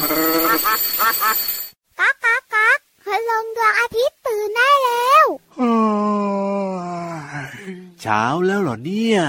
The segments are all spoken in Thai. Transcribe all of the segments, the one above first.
ก๊ากก๊ากก๊ากคืลงดวงอาทิตย์ตื่นได้แล้วเช้าแล้วเหรอเนี่ย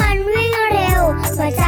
มันวิ่งเร็วหัวใจ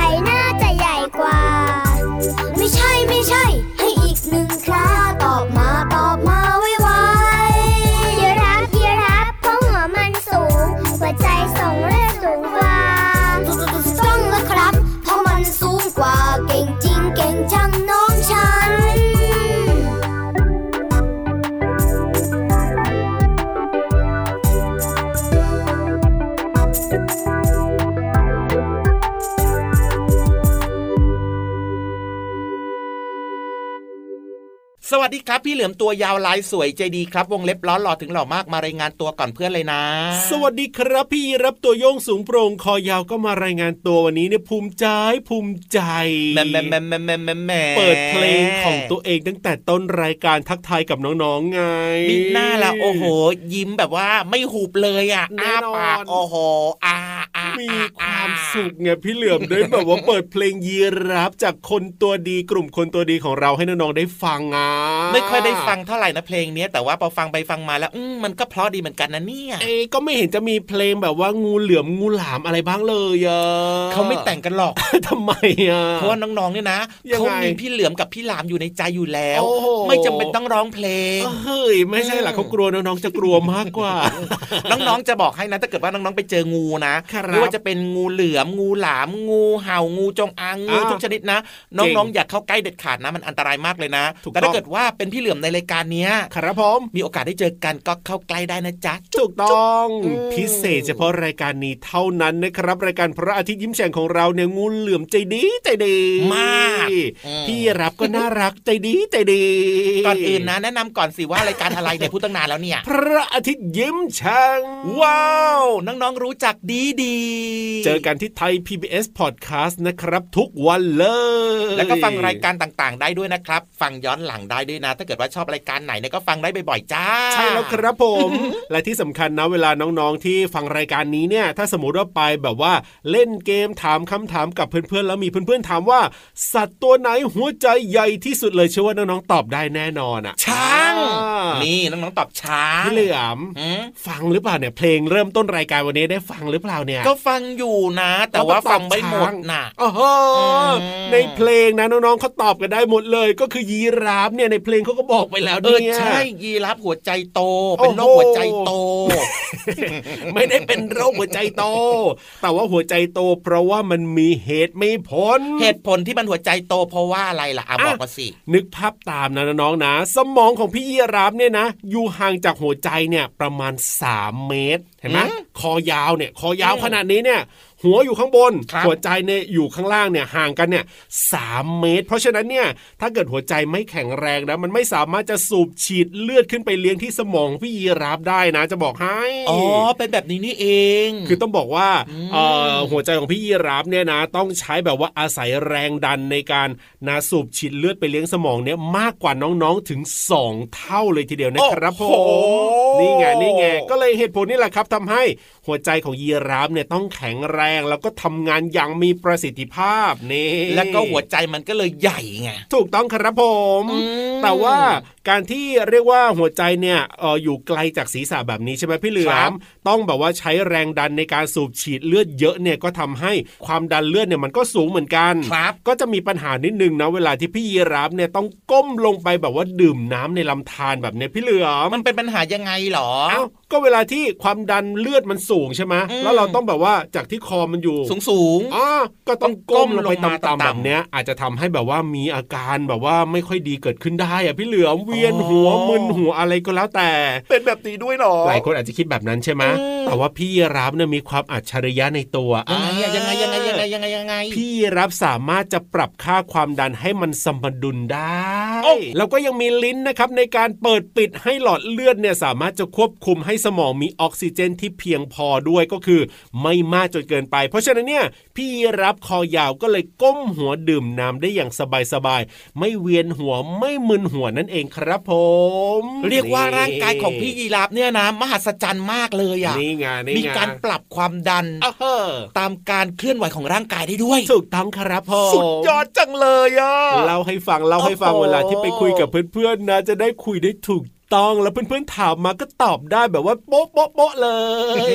สวัสดีครับ พี่เหลือมตัวยาวลายสวยใจดีครับ วงเล็บล้อหล่อถึงหล่อมากมารายงานตัวก่อนเพื่อนเลยนะ สวัสดีครับพี่รับตัวโยงสูงโปร่งคอยาวก็มารายงานตัววันนี้เนี่ยภูมิใจภูมิใจแหม่แหม่แหม่แหม่แหม่แหม่แหม่เปิดเพลงของตัวเองตั้งแต่ต้นรายการทักทายกับน้องๆไงมีหน้าละโอ้โห ยิ้มแบบว่าไม่หุบเลยอะแน่อ้านอนปากโอ้โหอาอามีอาความสุขไงพี่เหลือมได้แบบว่าเปิดเพลงยีราฟจากคนตัวดีกลุ่มคนตัวดีของเราให้น้องๆได้ฟังอะไม่ค่อยได้ฟังเท่าไหร่นะเพลงเนี้ยแต่ว่าพอฟังไปฟังมาแล้วอืมมันก็เพราะดีเหมือนกันนะเนี่ยเอ๊ะก็ไม่เห็นจะมีเพลงแบบว่างูเหลือมงูหลามอะไรบ้างเลยอะเขาไม่แต่งกันหรอกทำไมอะเพราะว่าน้องๆเนี่ยนะยังไงเขามีพี่เหลือมกับพี่หลามอยู่ในใจอยู่แล้วโอ้โหไม่จำเป็นต้องร้องเพลงเฮ้ยไม่ใช่หรอกเขากลัวน้องๆจะกลัวมากกว่า น้องๆจะบอกให้นะถ้าเกิดว่าน้องๆไปเจองูนะครับไม่ว่าจะเป็นงูเหลือมงูหลาม งูเห่างูจงอางงูอ่าทุกชนิดนะจริน้องงๆอย่าเข้าใกล้เด็ดขาดนะมันอันตรายมากเลยนะถูกแต่ต้ถ้าองเกิดว่าเป็นพี่เหลือมในรายการเนี้ยครับผมมีโอกาสได้เจอกันก็เข้าใกล้ได้นะจ๊ะถูกต้องอืมพิเศษเฉพาะรายการนี้เท่านั้นนะครับ รายการพระอาทิตย์ยิ้มแฉ่งของเราเนี่ยงูเหลือมใจดีใจดีมากอืมพี่รับก็น่ารักใจดีใจดีก่อนอื่นนะแนะนำก่อนสิว่ารายการอะไรเนี่ยพูดตั้งนานแล้วเนี่ย พระอาทิตย์ยิ้มแฉ่งว้าวน้องๆรู้จักดีดีเจอกันที่ไทย PBS Podcast นะครับ ทุกวันเลย แล้วก็ฟังรายการต่างๆ ได้ด้วยนะครับ ฟังย้อนหลังได้ด้วยนะถ้าเกิดว่าชอบรายการไหนเนี่ยก็ฟังได้บ่อยๆจ้า ใช่แล้วครับผม และที่สำคัญนะเวลาน้องๆที่ฟังรายการนี้เนี่ย ถ้าสมมติว่าไปแบบว่าเล่นเกมถามคำถามกับเพื่อนๆแล้วมีเพื่อนๆถามว่า สัตว์ตัวไหนหัวใจใหญ่ที่สุดเลยเชื่อว่าน้องๆตอบได้แน่นอนอะ ช้างอ่านี่น้องๆตอบช้างพี่เหลือมหืมฟังหรือเปล่าเนี่ยเพลงเริ่มต้นรายการวันนี้ได้ฟังหรือเปล่าเนี่ย ก็ฟังอยู่นะ แต่ว่าฟังไม่หมดน่ะโอ้โหมในเพลงนะน้องๆเขาตอบกันได้หมดเลย ก็คือยีราฟเนี่ยในเพลงเขาก็บอกไปแล้วเออเนี่ยใช่ยีรับหัวใจโต เป็นโรคโอ้โหหัวใจโต ไม่ได้เป็นโรคหัวใจโต แต่ว่าหัวใจโต เพราะว่ามันมีเหตุไม่ผล เหตุผลที่มันหัวใจโต เพราะว่าอะไรล่ะอะอะบอกมาสิ นึกภาพตามนะน้องๆนะ สมองของพี่ยีราฟเนี่ยนะ อยู่ห่างจากหัวใจเนี่ยประมาณ 3 เมตร เห็นไหมอืมคอยาวเนี่ย คอยาวอืมขนาดนี้เนี่ย หัวอยู่ข้างบนครับหัวใจเนี่ยอยู่ข้างล่างเนี่ยห่างกันเนี่ยสามเมตร เพราะฉะนั้นเนี่ยถ้าเกิดหัวใจไม่แข็งแรงนะมันไม่สามารถจะสูบฉีดเลือดขึ้นไปเลี้ยงที่สมองพี่ยีราฟได้นะ จะบอกให้อ๋อเป็นแบบนี้นี่เอง คือต้องบอกว่าอืมเอ่อหัวใจของพี่ยีราฟเนี่ยนะ ต้องใช้แบบว่าอาศัยแรงดันในการนาสูบฉีดเลือดไปเลี้ยงสมองเนี่ยมากกว่าน้องๆถึง 2 เท่าเลยทีเดียวนะครับผโอ้โหมนี่ไง นี่ไงก็เลยเหตุผลนี่แหละครับทำให้หัวใจของยีราฟเนี่ยต้องแข็งแรง แล้วก็ทำงานอย่างมีประสิทธิภาพนี่แล้วก็หัวใจมันก็เลยใหญ่ไงถูกต้องครับผมอืมแต่ว่า การที่เรียกว่าหัวใจเนี่ยเอออยู่ไกลจากศีรษะแบบนี้ใช่ไหมพี่เหลือครัมบต้องแบบว่าใช้แรงดันในการสูบฉีดเลือดเยอะเนี่ยก็ทำให้ความดันเลือดเนี่ยมันก็สูงเหมือนกันครับก็จะมีปัญหานิดนึงนะเวลาที่พี่ยีราฟเนี่ยต้องก้มลงไปแบบว่าดื่มน้ำในลำธารแบบเนี้ยพี่เหลือมมันเป็นปัญหายังไงหรอเอ้า ก็ก็เวลาที่ความดันเลือดมันสูงใช่ไหมอืมแล้วเราต้องแบบว่าจากที่คอมันอยู่สูงสูงอ๋อก็ต้องต้องก้ก้มมลงไปลงมาต่ำๆต่ำๆแบบเนี้ยอาจจะทำให้แบบว่ามีอาการแบบว่าไม่ค่อยดีเกิดขึ้นได้อะพี่เหลือมเวียนหัวอ๋อมึนหัวอะไรก็แล้วแต่ เป็นแบบนี้ด้วยเหรอหลายคนอาจจะคิดแบบนั้นใช่ไหมอืมแต่ว่าพี่รับเนี่ยมีความอัจฉริยะในตัวยังไงอะยังไงยังไงยังไงยังไงยังไงพี่รับสามารถจะปรับค่าความดันให้มันสมดุลได้โอ้แล้วก็ยังมีลิ้นนะครับในการเปิดปิดให้หลอดเลือดเนี่ยสามารถจะควบคุมให้สมองมีออกซิเจนที่เพียงพอด้วยก็คือ ไม่มากจนเกินไป เพราะฉะนั้นเนี่ยพี่รับคอยาวก็เลยก้มหัวดื่มน้ำได้อย่างสบายๆไม่เวียนหัวไม่มึนหัวนั่นเองครับผม เรียกว่าร่างกายของพี่ยีราฟเนี่ยนะมหัศจรรย์มากเลยอะนี่ไงนี่ไงมีการปรับความดันอ้าวเฮ้อตามการเคลื่อนไหวของร่างกายได้ด้วยถูกต้องครับผมสุดยอดจังเลยอะเล่าให้ฟังเล่าให้ฟังโอ้โหเวลาที่ไปคุยกับเพื่อนๆนะ จะได้คุยได้ถูก ต้อง แล้วเพื่อนๆถามมาก็ตอบได้แบบว่าโป๊ะโป๊ะโป๊ะเลย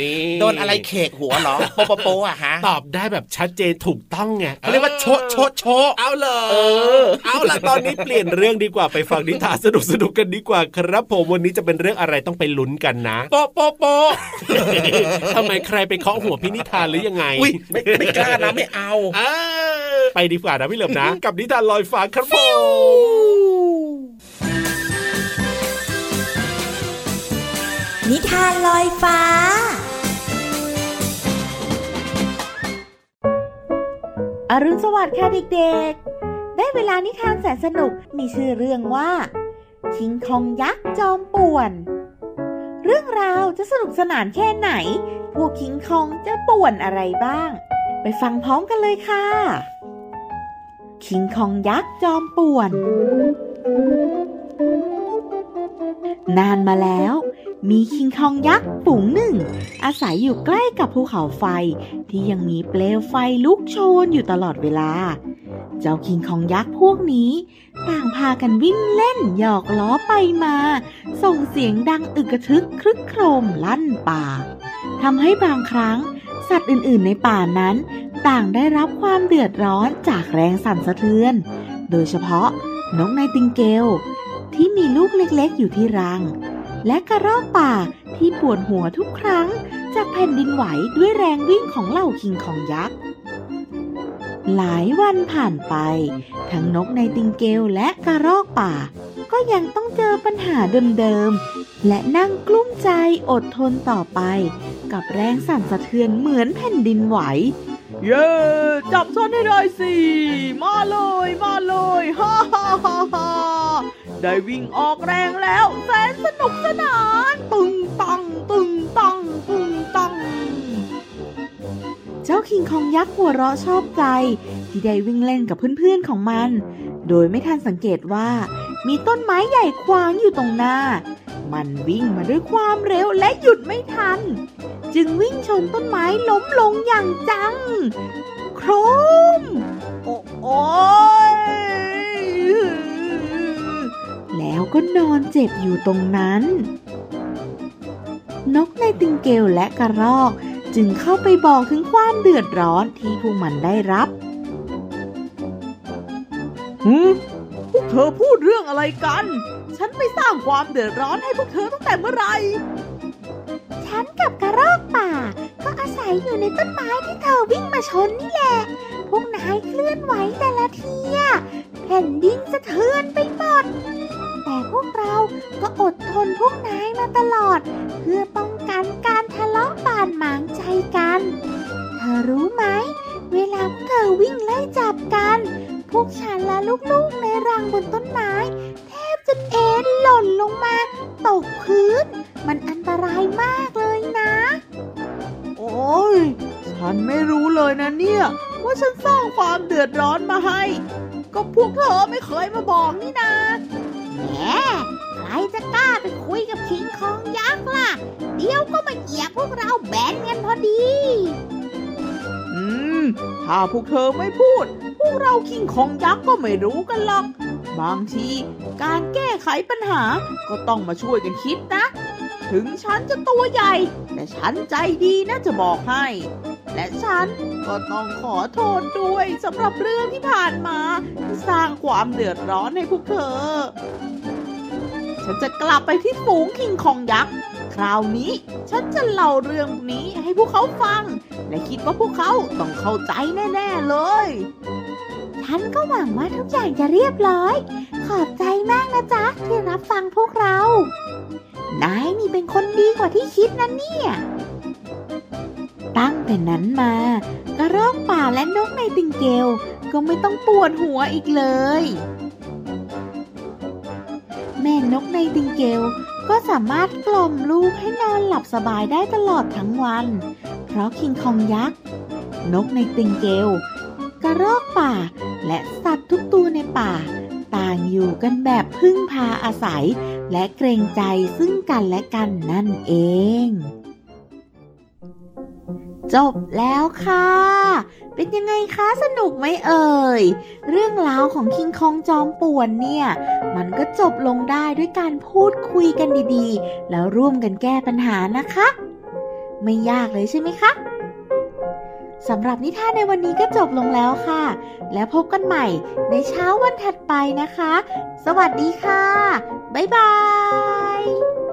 นี่โดนอะไรเขกหัวเหรอโปะโปะโปะอะฮะตอบได้แบบชัดเจนถูกต้องไงเขาเรียกว่าโชะโชะโชะเอาเลยเออเอาล่ะตอนนี้เปลี่ยนเรื่องดีกว่าไปฟังนิทานสนุกสนุกๆกันดีกว่าครับผมวันนี้จะเป็นเรื่องอะไรต้องไปลุ้นกันนะโปะโปะโปะทำไมใครไปเคาะหัวพี่นิทานหรือยังไงอุ้ยไม่ไม่กล้านะไม่เอาอ่าไปดีกว่านะพี่เหลิมนะ กับนิทานลอยฟ้าครับผม นิทานลอยฟ้า อรุณสวัสดิ์ค่ะเด็กๆ ได้เวลานิทานแสนสนุกมีชื่อเรื่องว่า คิงคองยักษ์จอมป่วน เรื่องราวจะสนุกสนานแค่ไหน พวกคิงคองจะป่วนอะไรบ้าง ไปฟังพร้อมกันเลยค่ะ คิงคองยักษ์จอมป่วนนานมาแล้ว มีคิงคองยักษ์ฝูงหนึ่ง อาศัยอยู่ใกล้กับภูเขาไฟ ที่ยังมีเปลวไฟลุกโชนอยู่ตลอดเวลา เจ้าคิงคองยักษ์พวกนี้ ต่างพากันวิ่งเล่นหยอกล้อไปมา ส่งเสียงดังอึกกระทึกครึกโครมลั่นป่าทำให้บางครั้ง สัตว์อื่นๆ ในป่านั้น ต่างได้รับความเดือดร้อนจากแรงสั่นสะเทือน โดยเฉพาะนกไนติงเกลที่มีลูกเล็กๆ อยู่ที่รัง และกระรอกป่าที่ปวดหัวทุกครั้ง จากแผ่นดินไหวด้วยแรงวิ่งของเหล่าคิงของยักษ์หลายวันผ่านไป ทั้งนกในติงเกลและกระรอกป่า ก็ยังต้องเจอปัญหาเดิมๆ และนั่งกลุ้มใจอดทนต่อไป กับแรงสั่นสะเทือนเหมือนแผ่นดินไหว เย้จับฉันให้ได้สิ มาเลย มาเลยฮ่าฮ่าฮ่าฮ่า ได้วิ่งออกแรงแล้วแสนสนุกสนาน ตึงตังตึงตังตึงตังเจ้าคิงคองยักษ์หัวเราะชอบใจ ที่ได้วิ่งเล่นกับเพื่อนๆของมัน โดยไม่ทันสังเกตว่า มีต้นไม้ใหญ่ขวางอยู่ตรงหน้า มันวิ่งมาด้วยความเร็วและหยุดไม่ทัน จึงวิ่งชนต้นไม้ล้มลงอย่างจัง โครม โอ้ย แล้วก็นอนเจ็บอยู่ตรงนั้น นกในติงเกลและกระรอก จึงเข้าไปบอกถึงความเดือดร้อนที่พวกมันได้รับหืมพวกเธอพูดเรื่องอะไรกัน ฉันไปสร้างความเดือดร้อนให้พวกเธอตั้งแต่เมื่อไหร่ฉันกับกระรอกป่า ก็อาศัยอยู่ในต้นไม้ที่เธอวิ่งมาชนนี่แหละ พวกนายเคลื่อนไหวแต่ละทีอะแผ่นดินสะเทือนไปหมดแต่ พวกเราก็อดทนพวกนายมาตลอด เพื่อป้องกันการทะเลาะบาดหมางใจกัน เธอรู้ไหม เวลาพวกเธอวิ่งไล่จับกัน พวกฉันและลูกๆในรังบนต้นไม้ แทบจะเอ็นหล่นลงมา ตกพื้น มันอันตรายมากเลยนะ โอ้ยฉันไม่รู้เลยนะเนี่ย ว่าฉันสร้างความเดือดร้อนมาให้ ก็พวกเธอไม่เคยมาบอกนี่นา แหมใครจะกล้าไปคุยกับคิงคองยักษ์ล่ะ เดี๋ยวก็มาเหยียบพวกเราแบนกันพอดี อืม ถ้าพวกเธอไม่พูด พวกเราคิงของยักษ์ก็ไม่รู้กันหรอก บางที การแก้ไขปัญหาก็ต้องมาช่วยกันคิดนะ ถึงฉันจะตัวใหญ่ แต่ฉันใจดีนะจะบอกให้ และฉันก็ต้องขอโทษด้วยสำหรับเรื่องที่ผ่านมาที่สร้างความเดือดร้อนให้พวกเธอ ฉันจะกลับไปที่ฝูงคิงคองยักษ์ คราวนี้ฉันจะเล่าเรื่องนี้ให้พวกเขาฟัง และคิดว่าพวกเขาต้องเข้าใจแน่ ๆ เลย ฉันก็หวังว่าทุกอย่างจะเรียบร้อย ขอบใจมากนะจ๊ะ ที่รับฟังพวกเรา นายนี่เป็นคนดีกว่าที่คิดนะเนี่ย ตั้งแต่นั้นมากระรอกป่าและนกในติงเกลก็ไม่ต้องปวดหัวอีกเลย แม่นกในติงเกลก็สามารถกล่อมลูกให้นอนหลับสบายได้ตลอดทั้งวัน เพราะคิงคองยักษ์ นกในติงเกลกระรอกป่า และสัตว์ทุกตัวในป่า ต่างอยู่กันแบบพึ่งพาอาศัย และเกรงใจซึ่งกันและกันนั่นเอง จบแล้วค่ะ เป็นยังไงคะสนุกไหมเอ่ย เรื่องราวของคิงคองจอมป่วนเนี่ย มันก็จบลงได้ด้วยการพูดคุยกันดีๆ แล้วร่วมกันแก้ปัญหานะคะ ไม่ยากเลยใช่ไหมคะสำหรับนิทานในวันนี้ก็จบลงแล้วค่ะ แล้วพบกันใหม่ในเช้าวันถัดไปนะคะ สวัสดีค่ะ บ๊ายบาย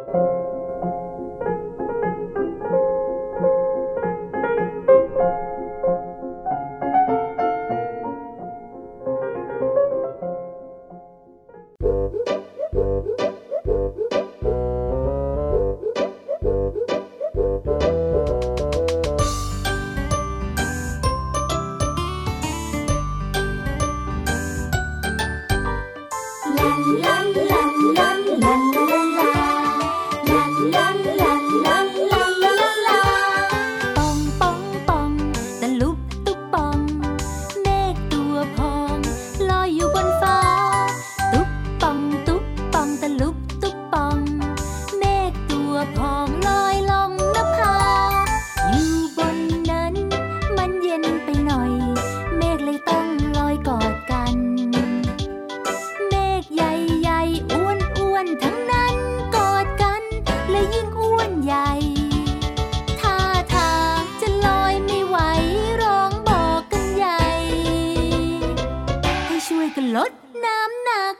ลดน้ำหนัก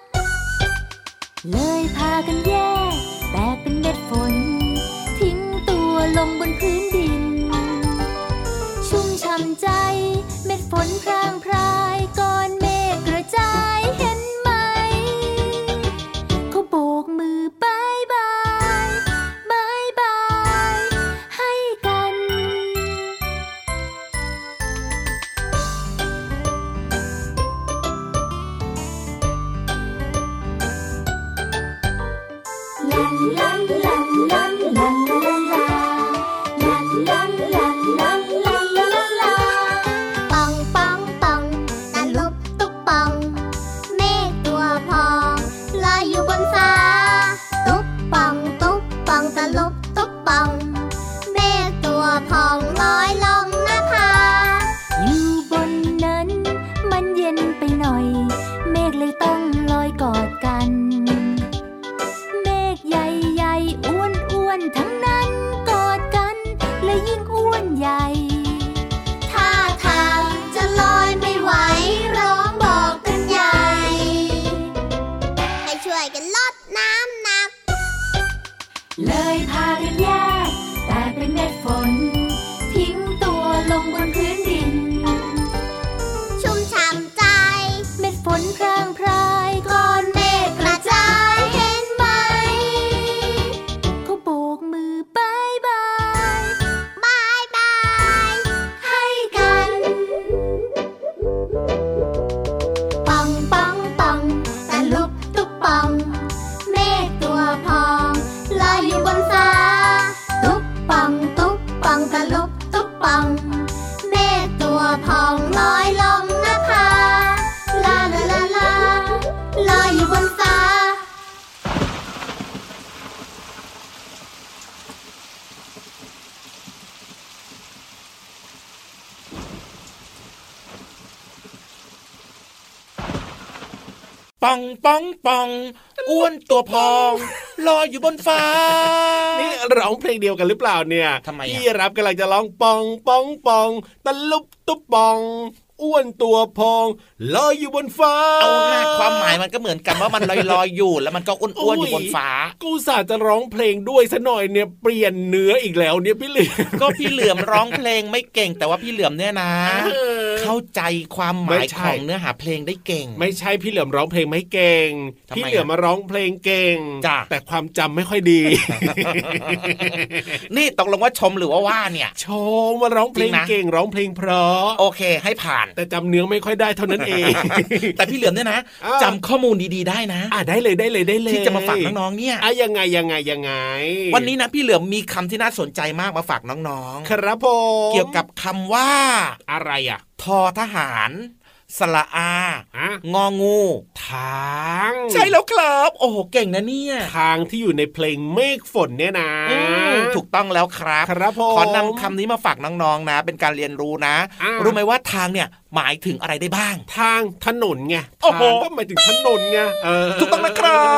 เลยพากันแยก แตกเป็นเม็ดฝน ทิ้งตัวลงบนพื้นดิน นพรางพราย วนตัวพองลอยอยู่บนฟ้า นี่ร้องเพลงเดียวกันหรือเปล่าเนี่ยทำไมอะพี่รับกำลังจะร้องปองปองปองตะลุบตุ๊บปอง อ้วนตัวพองลอยอยู่บนฟ้า เอาหน้าความหมายมันก็เหมือนกันว่ามันลอยลอยๆอยู่ แล้วมันก็อ้วนๆอยู่บนฟ้า กูสาจะร้องเพลงด้วยซะหน่อยเนี่ยเปลี่ยนเนื้ออีกแล้วเนี่ยพี่เหลือมก็พี่เหลือมร้องเพลงไม่เก่งแต่ว่าพี่เหลือมเนี่ยนะ เข้าใจความหไม่มายใช่ของเนื้อหาเพลงได้เก่ง ไม่ใช่พี่เหลือมร้องเพลงไม่เก่งทำไมพี่เหลือมมาร้องเพลงเก่งจ้ะแต่ความจำไม่ค่อยดี นี่ตกลงว่าชมหรือว่าว่าเนี่ยโชว์มาร้องเพลงจริงนะเก่งร้องเพลงเพราะ โอเค ให้ผ่านแต่จำเนื้อไม่ค่อยได้เท่านั้นเอง แต่พี่เหลือมเนี่ยนะอ้าวจำข้อมูลดีๆได้นะอะได้เลยได้เลยได้เลยที่จะมาฝากน้องๆเนี่ยอะยังไงยังไงยังไง วันนี้นะพี่เหลือมมีคำที่น่าสนใจมากมาฝากน้องครับผมๆเกี่ยวกับคำว่าอะไรอะทอทหาร สละอาอะงองูทาง ใช่แล้วครับ โอ้โหเก่งนะเนี่ย ทางที่อยู่ในเพลงเมฆฝนเนี่ยนะอืมถูกต้องแล้วครับครับผมขอนำคำนี้มาฝากน้องๆนะ เป็นการเรียนรู้นะอ่ารู้ไหมว่าทางเนี่ยหมายถึงอะไรได้บ้าง ทางถนนไงโอ้โหทางก็หมายถึงถนนไงเออถูกต้องนะครั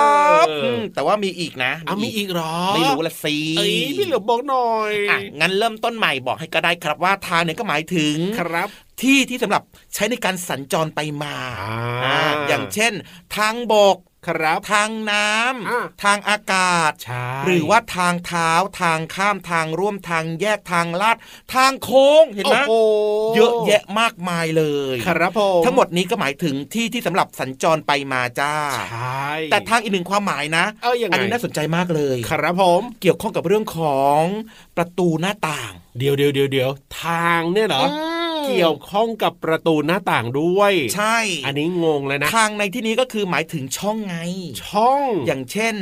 บเออมแต่ว่ามีอีกนะเอามีอีกเหรอ ไม่รู้ละสิเอ้ยพี่เหลือบอกหน่อยอะงั้นเริ่มต้นใหม่บอกให้ก็ได้ครับว่าทางเนี่ยก็หมายถึงครับ ที่ที่สำหรับใช้ในการสัญจรไปมาอ่าอ่าอย่างเช่น ทางบกครับทางน้ำอ่าทางอากาศใช่หรือว่าทางเท้าทางข้ามทางร่วมทางแยกทางลาดทางโค้งเห็นไหมโอ้โหเยอะแยะมากมายเลย ครับผมทั้งหมดนี้ก็หมายถึงที่ที่สำหรับสัญจรไปมาจ้าใช่แต่ทางอีกหนึ่งความหมายนะเอ้ยยังไงอันนี้น่าสนใจมากเลย ครับผมเกี่ยวข้องกับเรื่องของประตูหน้าต่าง เดี๋ยวเดี๋ยวเดี๋ยวเดี๋ยวทางเนี่ยเหรออ เกี่ยวข้องกับประตูหน้าต่างด้วย ใช่ อันนี้งงเลยนะ ทางในที่นี้ก็คือหมายถึงช่องไง ช่อง อย่างเช่น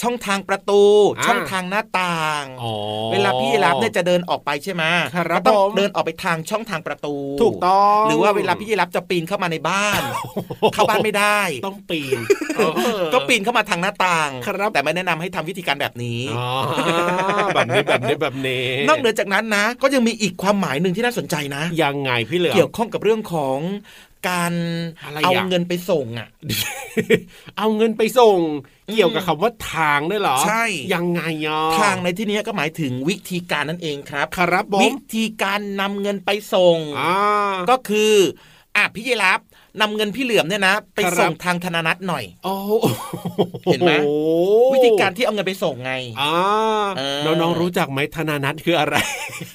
ช่องทางประตูอ่าช่องทางหน้าต่างอ๋อเวลาพี่รับเนี่ยจะเดินออกไปใช่ไหมครับก็ต้องผมเดินออกไปทางช่องทางประตู ถูกต้อง หรือว่าเวลาพี่รับจะปีนเข้ามาในบ้าน เข้าบ้านไม่ได้ ต้องปีน ก็ปีนเข้ามาทางหน้าต่างครับแต่ไม่แนะนำให้ทำวิธีการแบบนี้อ๋อแบบนี้แบบนี้แบบนี้ นอกเหนือจากนั้นนะ ก็ยังมีอีกความหมายหนึ่งที่น่าสนใจนะ ยังไงพี่เหลือมเกี่ยวข้องกับเรื่องของการอะไรเอาอะเงินไปส่งอะ เอาเงินไปส่งอืมเกี่ยวกับคำว่าทางด้วยเหรอ ใช่ ยังไงอะทางในที่นี้ก็หมายถึงวิธีการนั่นเองครับ ครับผมวิธีการนำเงินไปส่งอ่าก็คืออะพี่ยีรับ นำเงินพี่เหลือมเนี่ยนะ ไปครับส่งทางธนานัตหน่อยโอ้เห็นไหมวิธีการที่เอาเงินไปส่งไงอ่าเออน้องๆรู้จักไหมธนานัตคืออะไร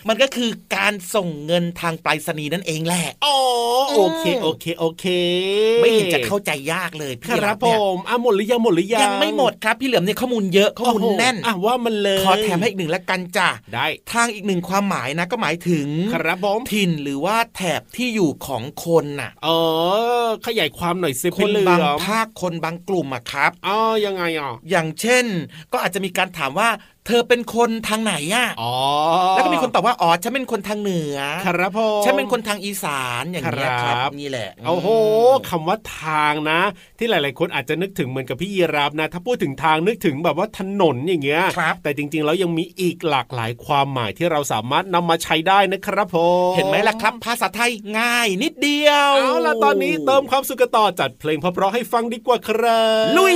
มันก็คือการส่งเงินทางไปรษณีย์นั่นเองแหละอ๋อโอเคโอเคโอเค ไม่เห็นจะเข้าใจยากเลยคพี่รัรับบผเนี่ยมอะหมดหรือยังหมดหรือยังยังไม่หมดครับพี่เหลือมเนี่ยข้อมูลเยอะข้อมูลโโหแน่นอะว่ามันเลยขอแถมให้อีกหนึ่งละกันจ้ะได้ทางอีกหนึ่งความหมายนะก็หมายถึงครับผมถิ่นหรือว่าแถบที่อยู่ของคนน่ะ เออขยายความหน่อยสิคนพี่เหลืบางอมภาคคนบางกลุ่มอะครับอ๋อยังไงอะอย่างเช่น ก็อาจจะมีการถามว่า เธอเป็นคนทางไหนอะอ๋อแล้วก็มีคนตอบว่าอ๋อฉันเป็นคนทางเหนือครับผมฉันเป็นคนทางอีสานอย่างนี้ยคครัรับบนี่แหละโอ้โหคำว่าทางนะ ที่หลาย ๆ คนอาจจะนึกถึงเหมือนกับพี่ยีราฟนะ ถ้าพูดถึงทางนึกถึงแบบว่าถนนอย่างเงี้ยครับแต่จริง ๆ แล้วยังมีอีกหลากหลายความหมายที่เราสามารถนำมาใช้ได้นะครับผมเห็นไหมล่ะครับ ภาษาไทยง่ายนิดเดียวเอาล่ะตอนนี้เติมความสุขกันต่อจัดเพลงเพราะๆให้ฟังดีกว่าครับลุย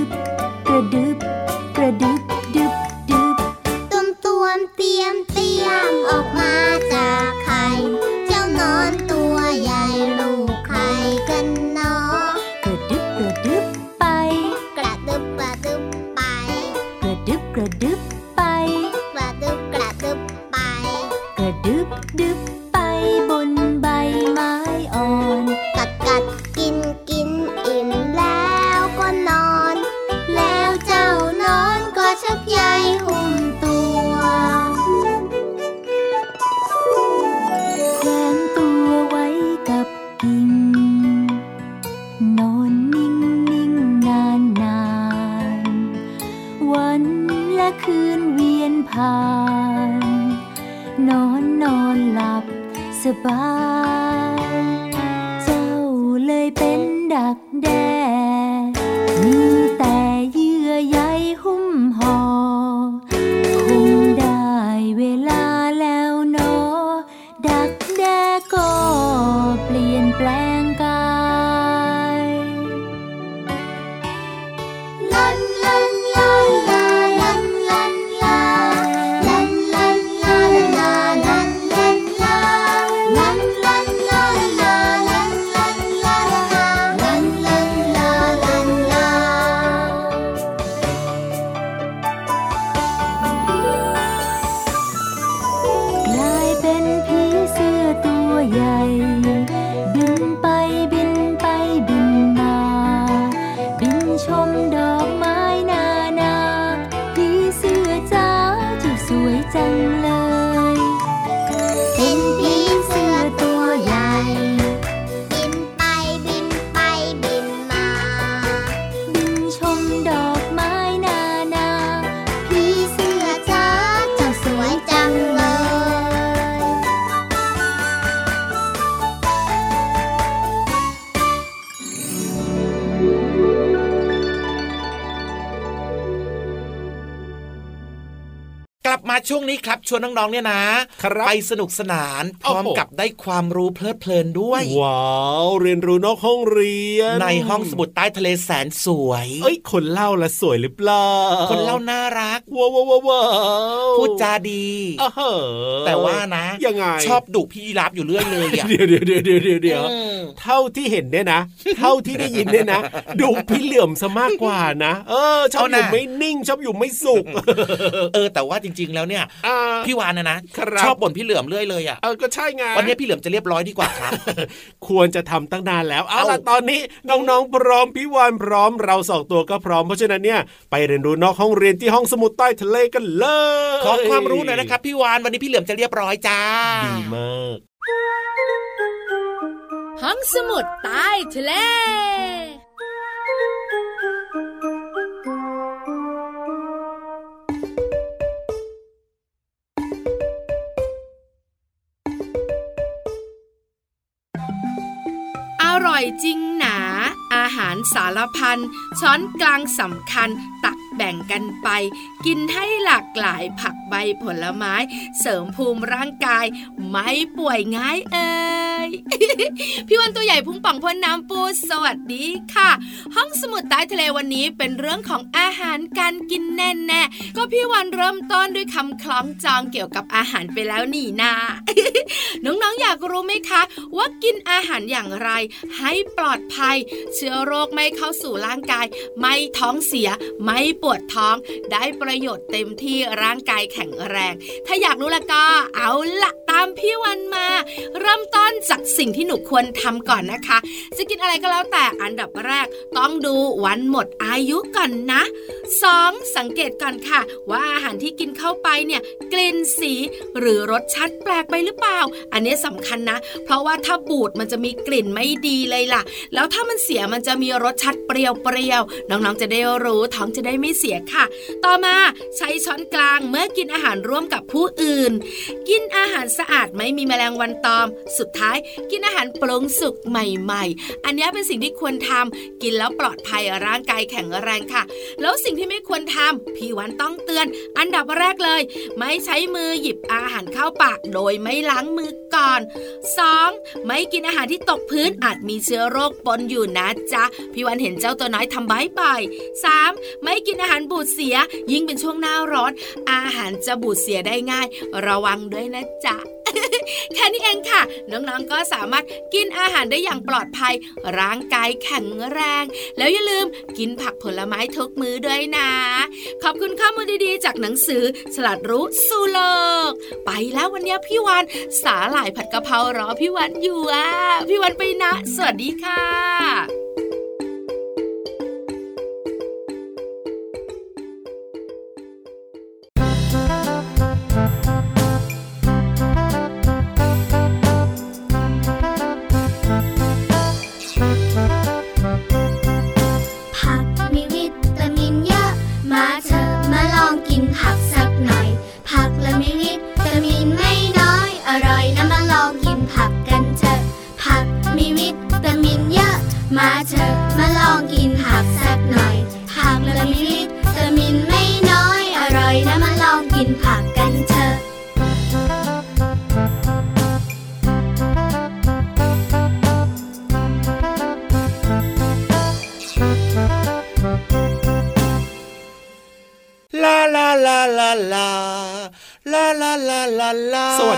บ ช่วงนี้ครับชวนน้องๆเนี่ยนะครับไปสนุกสนานพร้อมโอ้โหกับได้ความรู้เพลิดเพลินด้วย ว้าวเรียนรู้นอกห้องเรียน ในห้องสมุดใต้ทะเลแสนสวย เอ้ยคนเล่าละสวยหรือเปล่าคนเล่าน่ารักว้าวว้าวว้าวว้าวพูดจาดีอ้าวเหรอแต่ว่านะยังไงชอบดุพี่ยีรับอยู่เรื่อยเลยอะเดี๋ยวเดี๋ยวเดี๋ยวเดี๋ยวเดี๋ยวเดี๋ยวอืมเท่าที่เห็นเนี่ยนะ เท่าที่ได้ยินเนี่ยนะดูพี่เหลื่อมซะมากกว่านะ เออชอบอยู่ไม่นิ่งชอบอยู่ไม่สุขเออแต่ว่าจริง ๆแล้วเนี่ยอ่าพี่วานนะนะครับชอบบ่นพี่เหลือมเรื่อยเลยอะเออก็ใช่ไงวันนี้พี่เหลือมจะเรียบร้อยดีกว่าครับ ควรจะทำตั้งนานแล้วเอาล่ะเอาตอนนี้น้องๆพร้อมพี่วานพร้อมเราสองตัวก็พร้อมเพราะฉะนั้นเนี่ยไปเรียนรู้นอกห้องเรียนที่ห้องสมุดใต้ทะเลกันเลยขอความรู้หน่อยนะครับพี่วานวันนี้พี่เหลือมจะเรียบร้อยจ้าดีมากห้องสมุดใต้ทะเล ร่อยจริงหนา อาหารสารพันช้อนกลางสำคัญตักแบ่งกันไป กินให้หลากหลายผักใบผลไม้ เสริมภูมิร่างกาย ไม่ป่วยง่ายเอ่ยพี่วันตัวใหญ่พุ่งป่องพ่นน้ำปูสวัสดีค่ะ ห้องสมุดใต้ทะเลวันนี้เป็นเรื่องของอาหารการกินแน่ๆก็พี่วันเริ่มต้นด้วยคำคล้องจองเกี่ยวกับอาหารไปแล้วนี่นาน้องๆอยากรู้ไหมคะ ว่ากินอาหารอย่างไร ให้ปลอดภัย เชื้อโรคไม่เข้าสู่ร่างกาย ไม่ท้องเสีย ไม่ปวดท้องได้ประประโยชน์เต็มที่ร่างกายแข็งแรง ถ้าอยากรู้ละก็เอาละ ตามพี่วันมา เริ่มต้นจากสิ่งที่หนูควรทำก่อนนะคะ จะกินอะไรก็แล้วแต่อันดับแรก ต้องดูวันหมดอายุก่อนนะ 2. สังเกตก่อนค่ะ ว่าอาหารที่กินเข้าไปเนี่ยกลิ่นสีหรือรสชาติแปลกไปหรือเปล่า อันนี้สำคัญนะ เพราะว่าถ้าบูดมันจะมีกลิ่นไม่ดีเลยล่ะ แล้วถ้ามันเสียมันจะมีรสชาติเปรี้ยวๆน้องๆจะได้รู้ท้องจะได้ไม่เสียค่ะ ต่อมาใช้ช้อนกลางเมื่อกินอาหารร่วมกับผู้อื่น กินอาหารสะอาดไม่มีแมลงวันตอม สุดท้ายกินอาหารปรุงสุกใหม่ ๆ อันนี้เป็นสิ่งที่ควรทำกินแล้วปลอดภัยร่างกายแข็งแรงค่ะ แล้วสิ่งที่ไม่ควรทำพี่วันต้องเตือน อันดับแรกเลย ไม่ใช้มือหยิบอาหารเข้าปากโดยไม่ล้างมือก่อน 2. ไม่กินอาหารที่ตกพื้นอาจมีเชื้อโรคปนอยู่นะจ๊ะพี่วันเห็นเจ้าตัวน้อยทำบ่ายบ่อยๆ 3. ไม่กินอาหารบูดเสีย ยิ่งเป็นช่วงหน้าร้อน อาหารจะบูดเสียได้ง่าย ระวังด้วยนะจ๊ะ แค่นี้เองค่ะ น้องๆก็สามารถกินอาหารได้อย่างปลอดภัย ร่างกายแข็งแรง แล้วอย่าลืมกินผักผลไม้ทุกมื้อด้วยนะ ขอบคุณข้อมูลดีๆ จากหนังสือฉลาดรู้สู่โลก ไปแล้ววันนี้พี่วันสาหร่ายผัดกะเพรารอพี่วันอยู่อะพี่วันไปนะ สวัสดีค่ะ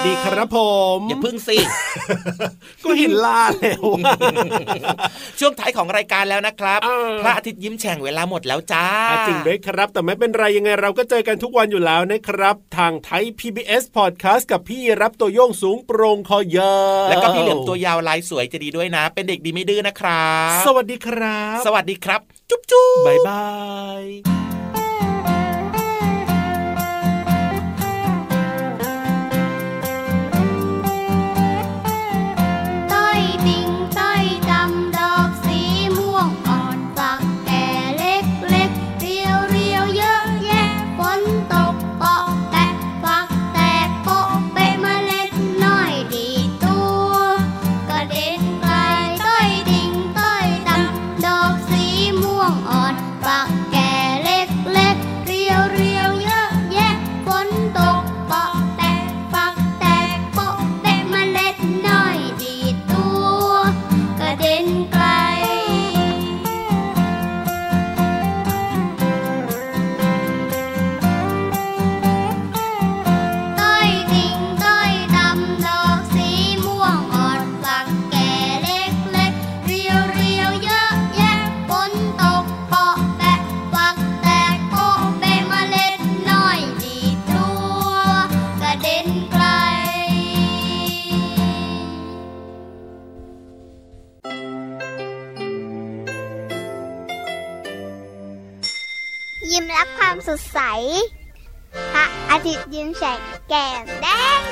ดีครับผม อย่าพึ่งสิ ก็เห็นล่าแล้วช่วงท้ายของรายการแล้วนะครับเออพระอาทิตย์ยิ้มแฉ่งเวลาหมดแล้วจ้าอะจริงด้วยครับ แต่ไม่เป็นไรยังไงเราก็เจอกันทุกวันอยู่แล้วนะครับ ทางไทย PBS Podcast กับพี่รับตัวโยงสูงโปรงคอยาวแล้วก็พี่เหลือมตัวยาวลายสวยจะดีด้วยนะ เป็นเด็กดีไม่ดื้อนะครับ สวัสดีครับ สวัสดีครับ จุ๊บจุ๊บบ๊ายบาย ยิ้ม